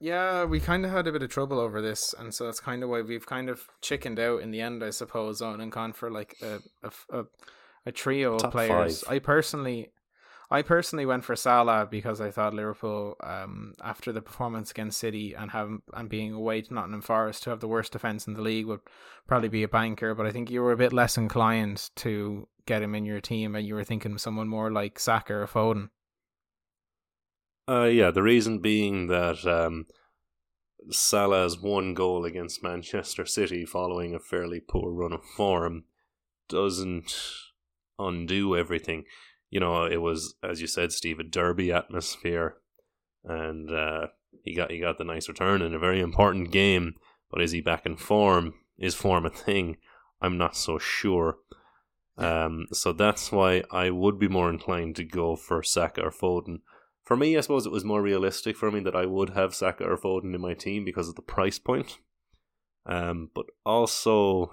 yeah, we kind of had a bit of trouble over this, and so that's kind of why we've kind of chickened out in the end, I suppose, on and gone for like a a, a, a trio Top of players. Five. I personally, I personally went for Salah because I thought Liverpool, um, after the performance against City and having and being away to Nottingham Forest to have the worst defense in the league would probably be a banker. But I think you were a bit less inclined to get him in your team, and you were thinking someone more like Saka or Foden. Uh, yeah, the reason being that um, Salah's one goal against Manchester City following a fairly poor run of form doesn't undo everything. You know, it was, as you said, Steve, a derby atmosphere, and uh, he got he got the nice return in a very important game. But is he back in form? Is form a thing? I'm not so sure. Um, so that's why I would be more inclined to go for Saka or Foden for me, I suppose it was more realistic for me that I would have Saka or Foden in my team because of the price point. Um, but also,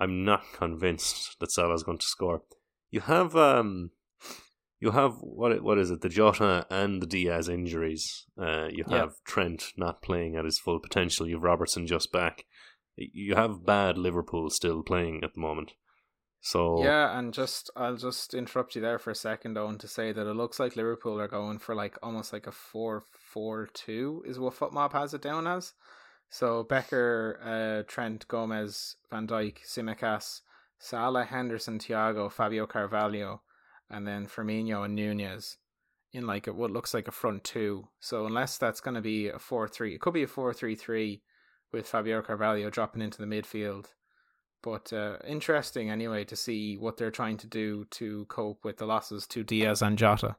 I'm not convinced that Salah is going to score. You have um, you have what what is it? The Jota and the Diaz injuries. Uh, you have yeah. Trent not playing at his full potential. You have Robertson just back. You have bad Liverpool still playing at the moment. So yeah, and just I'll just interrupt you there for a second, Owen, to say that it looks like Liverpool are going for like almost like a four-four-two is what FotMob has it down as. So Becker, uh, Trent, Gomez, Van Dijk, Tsimikas, Salah, Henderson, Thiago, Fabio Carvalho, and then Firmino and Nunez in like a, what looks like a front two. So unless that's going to be a four-three, it could be a four-three-three with Fabio Carvalho dropping into the midfield But uh, interesting anyway to see what they're trying to do to cope with the losses to Diaz and Jota.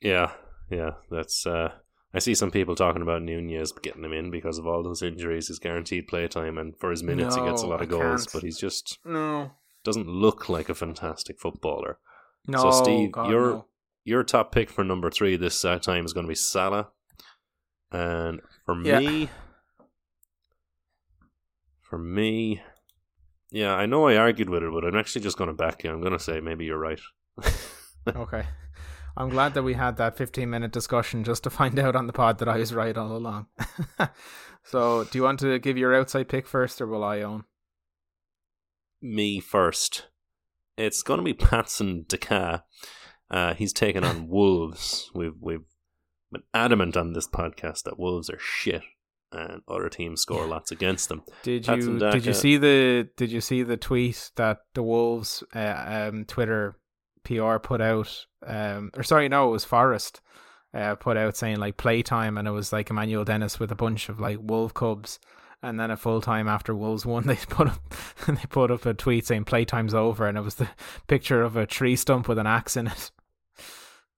Yeah, yeah, that's. Uh, I see some people talking about Nunez getting him in because of all those injuries, his guaranteed playtime, and for his minutes he gets a lot of I goals, can't. but he's just No, doesn't look like a fantastic footballer. no, So, Steve, God, you're- no. Your top pick for number three this uh, time is going to be Salah, and for Yeah. me, for me, yeah, I know I argued with it, but I'm actually just going to back you. I'm going to say maybe you're right. Okay. I'm glad that we had that 15 minute discussion just to find out on the pod that I was right all along. so, do you want to give your outside pick first or will I own? me first. It's going to be Patson Daka. Uh, he's taken on Wolves. We've we've been adamant on this podcast that Wolves are shit, and other teams score lots against them. Did Patson you did you see the did you see the tweet that the Wolves uh, um, Twitter PR put out um or sorry no it was Forest uh, put out saying like playtime and it was like Emmanuel Dennis with a bunch of like Wolf Cubs and then at full time after Wolves won they put up they put up a tweet saying playtime's over and it was the picture of a tree stump with an axe in it.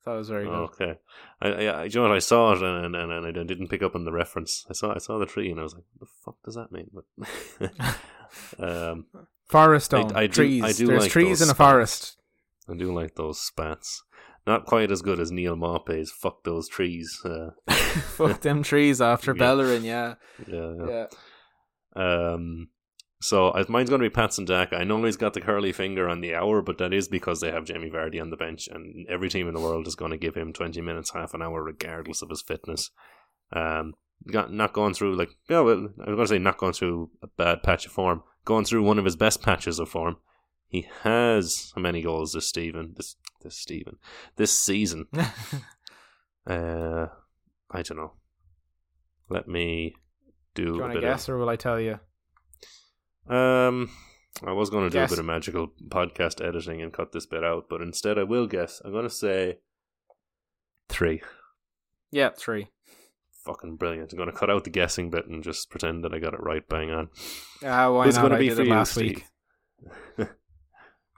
That was very good. Okay, I, I, I- you know what? I saw it and, and and I didn't pick up on the reference. I saw I saw the tree and I was like, "What the fuck does that mean?" But um, Forest I- I do- trees. I do There's like trees in a forest. I do like those spats. Not quite as good as Neal Maupay's "fuck those trees." Uh, Fuck them trees after Yeah. Bellerin, yeah. yeah, yeah. Yeah. Um, so mine's going to be Patson Daka. I know he's got the curly finger on the hour, but that is because they have Jamie Vardy on the bench, and every team in the world is going to give him twenty minutes, half an hour, regardless of his fitness. Um, got not going through like yeah, well, I was going to say not going through a bad patch of form, going through one of his best patches of form. He has how many goals this Stephen this this Stephen this season? Uh, I don't know. Let me do, Do you a bit guess, or will I tell you? of. Um, I was going to do Guess. a bit of magical podcast editing and cut this bit out, but instead I will guess. I'm going to say three. Yeah, three. Fucking brilliant. I'm going to cut out the guessing bit and just pretend that I got it right bang on. Ah, why Who's not? going to I be did for it you, last Steve? week.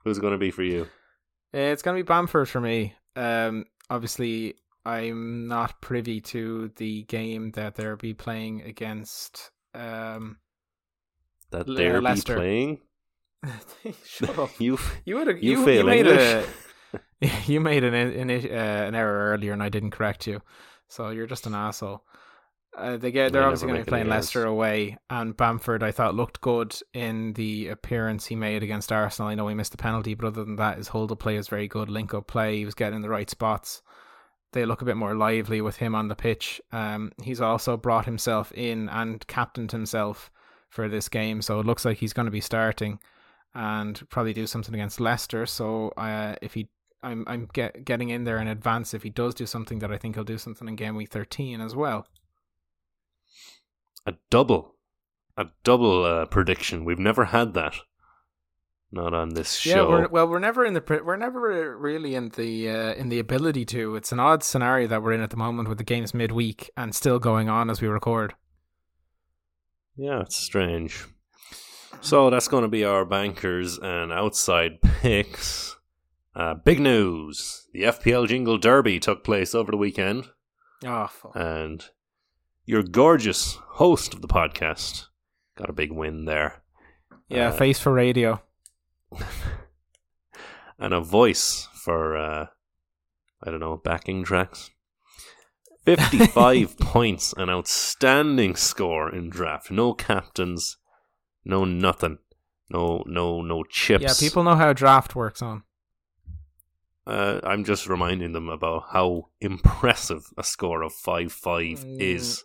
Who's going to be for you? Uh, It's going to be Bamford for me. Um, obviously, I'm not privy to the game that they'll be playing against. Um, That they're be playing? shut up. you You would You you, fail you made English. a you made an an, uh, an error earlier and I didn't correct you, so you're just an asshole. Uh, they get they're I obviously going to be playing. Leicester away, and Bamford I thought looked good in the appearance he made against Arsenal. I know he missed the penalty, but other than that, his hold up play is very good. Link up play, he was getting in the right spots. They look a bit more lively with him on the pitch. Um, he's also brought himself in and captained himself for this game, so it looks like he's going to be starting and probably do something against Leicester. So uh, if he, I'm I'm get, getting in there in advance. If he does do something, that I think he'll do something in game week thirteen as well. A double, a double uh, prediction. We've never had that. Not on this Yeah, show. we're, well, we're never in the we're never really in the uh, in the ability to. It's an odd scenario that we're in at the moment with the games midweek and still going on as we record. Yeah, it's strange. So that's going to be our bankers and outside picks. Uh, big news: the FPL Jingle Derby took place over the weekend, Oh, fuck. and your gorgeous host of the podcast got a big win there, yeah, uh, face for radio. and a voice for uh, I don't know backing tracks. Fifty-five points, an outstanding score in draft. No captains, no nothing, no no no chips. Yeah, people know how draft works on. Uh, I'm just reminding them about how impressive a score of five five Mm. is.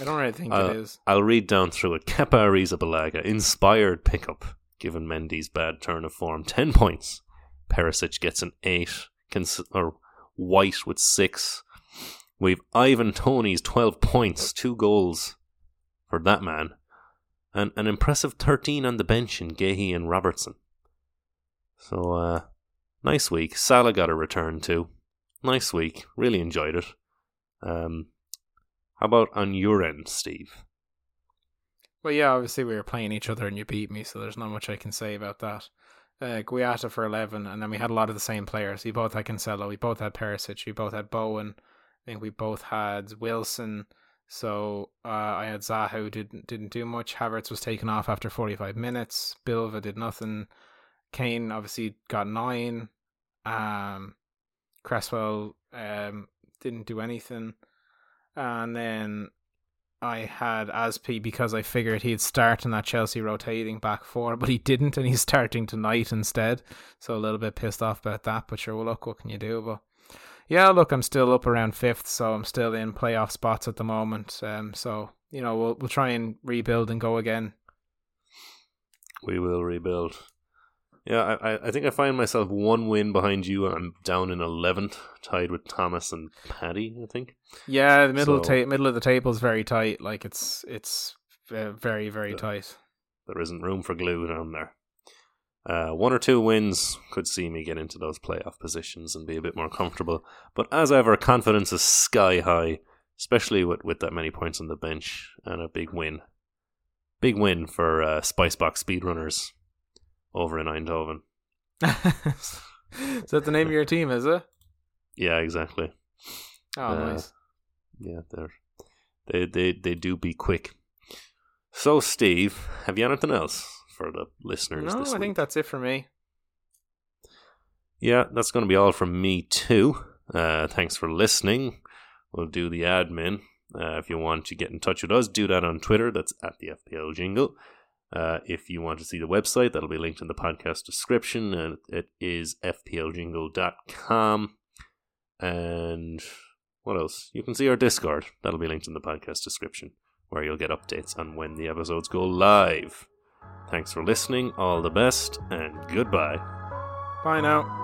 I don't really think Uh, it is. I'll read down through it. Kepa Arrizabalaga, inspired pickup, given Mendy's bad turn of form. 10 points. Perisic gets an 8. Cons- or White with 6. We've Ivan Toney's 12 points, 2 goals for that man. And an impressive 13 on the bench in Guéhi and Robertson. So, uh, nice week. Salah got a return too. Nice week. Really enjoyed it. Um, how about on your end, Steve? Well, yeah, obviously we were playing each other and you beat me, so there's not much I can say about that. Uh, Guaita for 11, and then we had a lot of the same players. We both had Cancelo, we both had Perisic, we both had Bowen. I think we both had Wilson. So uh, I had Zaha who didn't didn't do much. Havertz was taken off after 45 minutes. Bilva did nothing. Kane obviously got nine. Um, Cresswell um, didn't do anything. And then I had Azpi because I figured he'd start in that Chelsea rotating back four, but he didn't, and he's starting tonight instead. So a little bit pissed off about that. But sure, well, look, what can you do? But yeah, look, I'm still up around fifth, so I'm still in playoff spots at the moment. Um, so you know, we'll we'll try and rebuild and go again. We will rebuild. Yeah, I, I think I find myself one win behind you. I'm down in eleventh, tied with Thomas and Paddy. I think. Yeah, the middle so, ta- middle of the table is very tight. Like it's it's uh, very very tight. There isn't room for glue down there. Uh, one or two wins could see me get into those playoff positions and be a bit more comfortable. But as ever, confidence is sky high, especially with, with that many points on the bench and a big win. Big win for uh, Spicebox speedrunners over in Eindhoven. is that the name of your team, is it? Yeah, exactly. Oh, uh, nice. Yeah, they're, they they they do be quick. So, Steve, have you anything else for the listeners? No, I think that's it for me. Yeah, that's going to be all from me too. Uh, thanks for listening. We'll do the admin. Uh, if you want to get in touch with us, do that on Twitter. That's at the FPL Jingle. Uh, if you want to see the website, that'll be linked in the podcast description, and it is fpljingle.com. And what else? You can see our Discord. That'll be linked in the podcast description, where you'll get updates on when the episodes go live. Thanks for listening, all the best, and goodbye. Bye now.